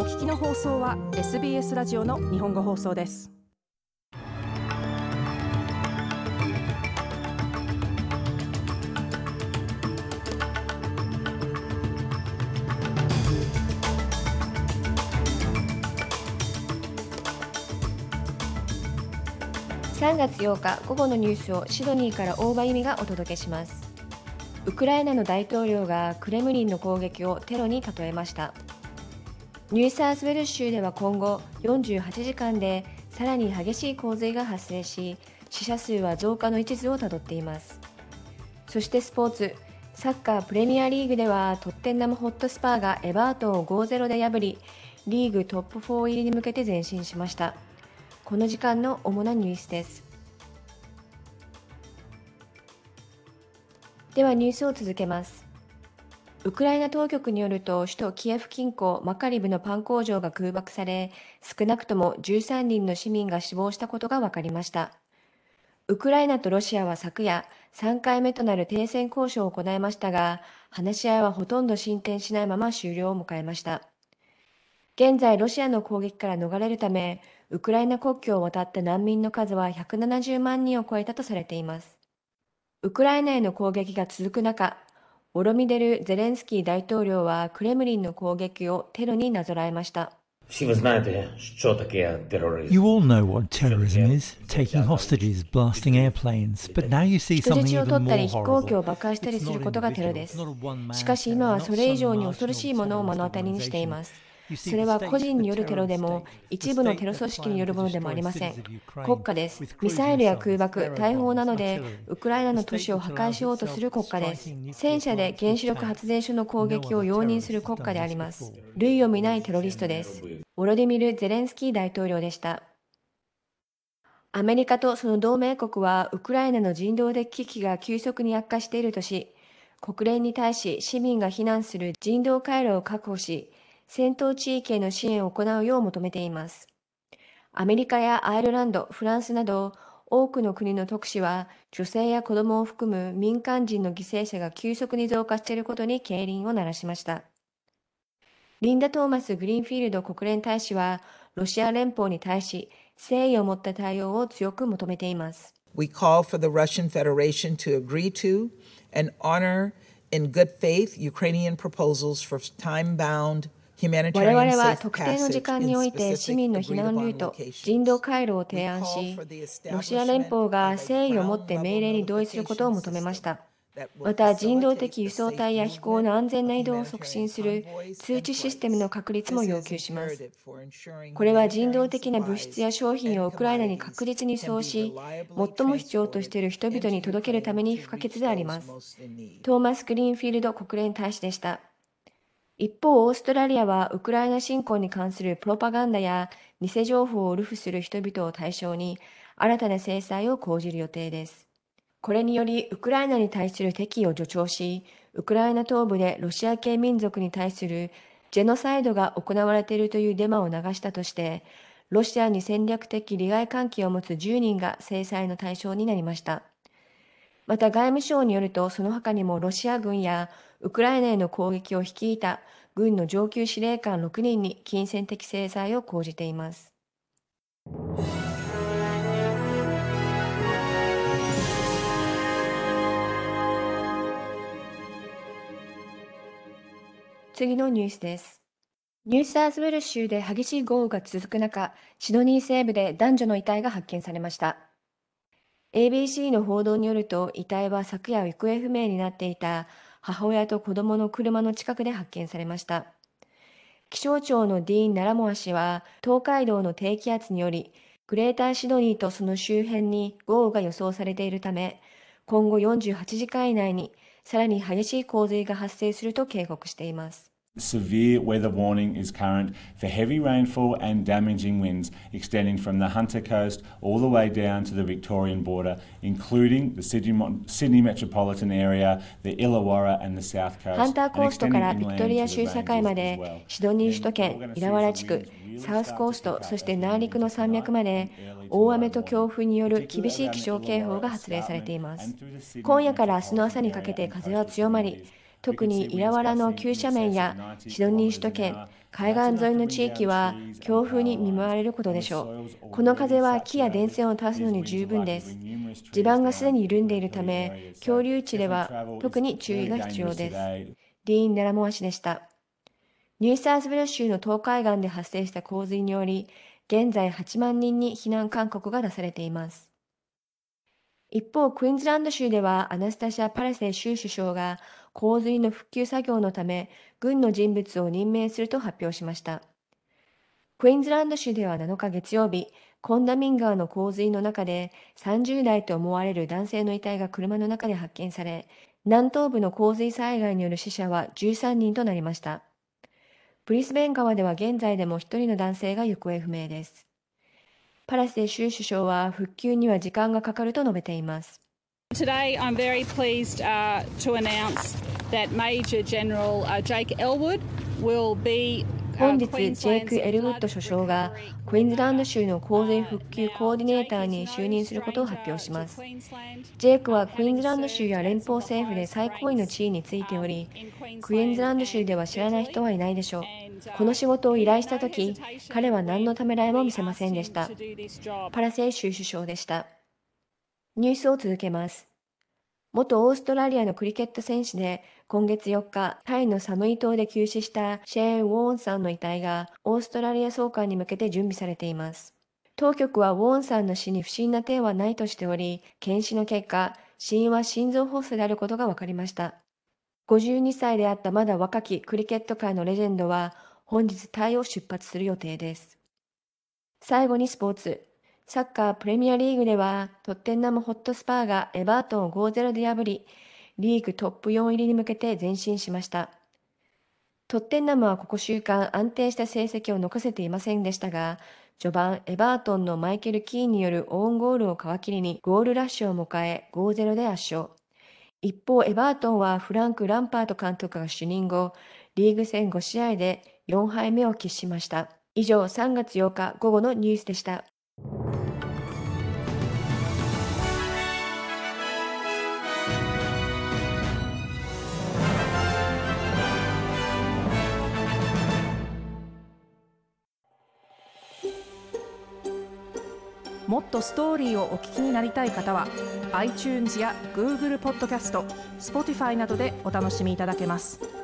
お聞きの放送は SBS ラジオの日本語放送です。3月8日午後のニュースをシドニーから大場由美がお届けします。ウクライナの大統領がクレムリンの攻撃をテロに例えました。ニューサースウェル州では今後48時間でさらに激しい洪水が発生し死者数は増加の一途をたどっています。そしてスポーツサッカープレミアリーグではトッテンナムホットスパーがエバートンを5-0で破りリーグトップ4入りに向けて前進しました。この時間の主なニュースです。ではニュースを続けます。ウクライナ当局によると首都キエフ近郊マカリブのパン工場が空爆され少なくとも13人の市民が死亡したことが分かりました。ウクライナとロシアは昨夜3回目となる停戦交渉を行いましたが話し合いはほとんど進展しないまま終了を迎えました。現在ロシアの攻撃から逃れるためウクライナ国境を渡った難民の数は170万人を超えたとされています。ウクライナへの攻撃が続く中オロミデル・ゼレンスキー大統領はクレムリンの攻撃をテロになぞらえました。You all know what terrorism is taking hostages, blasting airplanes. But now you see something 人質を取ったり飛行機を爆破したりすることがテロです。しかし今はそれ以上に恐ろしいものを目の当たりにしています。それは個人によるテロでも一部のテロ組織によるものでもありません国家ですミサイルや空爆大砲などでウクライナの都市を破壊しようとする国家です戦車で原子力発電所の攻撃を容認する国家であります類を見ないテロリストですウォロディミル・ゼレンスキー大統領でしたアメリカとその同盟国はウクライナの人道的危機が急速に悪化しているとし国連に対し市民が避難する人道回廊を確保し戦闘地域への支援を行うよう求めています。アメリカやアイルランド、フランスなど多くの国の特使は女性や子供を含む民間人の犠牲者が急速に増加していることに警鈴を鳴らしました。リンダ・トーマス・グリーンフィールド国連大使はロシア連邦に対し誠意を持った対応を強く求めています。We call for the Russian Federation to agree to and honor in good faith Ukrainian proposals for time-bound 我々は特定の時間において市民の避難ルート、人道回廊を提案し、ロシア連邦が誠意を持って命令に同意することを求めました。また人道的輸送隊や飛行の安全な移動を促進する通知システムの確立も要求します。これは人道的な物質や商品をウクライナに確実に送し、最も必要としている人々に届けるために不可欠であります。トーマス・グリーンフィールド国連大使でした。一方、オーストラリアはウクライナ侵攻に関するプロパガンダや偽情報を流布する人々を対象に新たな制裁を講じる予定です。これにより、ウクライナに対する敵意を助長し、ウクライナ東部でロシア系民族に対するジェノサイドが行われているというデマを流したとして、ロシアに戦略的利害関係を持つ10人が制裁の対象になりました。また外務省によると、その他にもロシア軍やウクライナへの攻撃を率いた軍の上級司令官6人に金銭的制裁を講じています。次のニュースです。ニューサースウェル州で激しい豪雨が続く中、シドニー西部で男女の遺体が発見されました。ABC の報道によると、遺体は昨夜行方不明になっていた母親と子供の車の近くで発見されました。気象庁のディーン・ナラモア氏は、東海道の低気圧により、グレーターシドニーとその周辺に豪雨が予想されているため、今後48時間以内にさらに激しい洪水が発生すると警告しています。Severe weather warning is current for heavy rainfall and damaging winds extending from the Hunter Coast all the way down to the Victorian border, including the Sydney, Sydney metropolitan area, the Illawarra and the South Coast. ハンターコーストからビクトリア州境まで、シドニー首都圏、イラワラ地区、サウスコースト、そして内陸の山脈まで、大雨と強風による厳しい気象警報が発令されています。今夜から明日の朝にかけて風は強まり、特にイラワラの急斜面やシドニー首都圏、海岸沿いの地域は強風に見舞われることでしょう。この風は木や電線を倒すのに十分です。地盤がすでに緩んでいるため、恐竜地では特に注意が必要です。ディーン・ネラモア氏でした。ニューサースブル州の東海岸で発生した洪水により、現在8万人に避難勧告が出されています。一方、クイーンズランド州ではアナスタシア・パレセ州首相が洪水の復旧作業のため、軍の人物を任命すると発表しました。クイーンズランド州では7日月曜日、コンダミン川の洪水の中で30代と思われる男性の遺体が車の中で発見され、南東部の洪水災害による死者は13人となりました。ブリスベン川では現在でも1人の男性が行方不明です。パラス州首相は復旧には時間がかかると述べています。Today, I'm very pleased uh, to announce that Major General uh, Jake Elwood will be 本日、ジェイク・エルウッド首相がクイーンズランド州の洪水復旧コーディネーターに就任することを発表します。ジェイクはクイーンズランド州や連邦政府で最高位の地位についており、クイーンズランド州では知らない人はいないでしょう。この仕事を依頼したとき、彼は何のためらいも見せませんでした。パラセイ州首相でした。ニュースを続けます。元オーストラリアのクリケット選手で今月4日、タイのサムイ島で急死したシェーン・ウォーンさんの遺体がオーストラリア送還に向けて準備されています。当局はウォーンさんの死に不審な点はないとしており、検視の結果、死因は心臓発作であることが分かりました。52歳であったまだ若きクリケット界のレジェンドは本日タイを出発する予定です。最後にスポーツ。サッカープレミアリーグでは、トッテンナムホットスパーがエバートンを5-0で破り、リーグトップ4入りに向けて前進しました。トッテンナムはここ週間安定した成績を残せていませんでしたが、序盤エバートンのマイケル・キーによるオウンゴールを皮切りにゴールラッシュを迎え5-0で圧勝。一方、エバートンはフランク・ランパート監督が就任後、リーグ戦5試合で4敗目を喫しました。以上、3月8日午後のニュースでした。もっとストーリーをお聞きになりたい方は iTunes や Google ポッドキャスト Spotify などでお楽しみいただけます。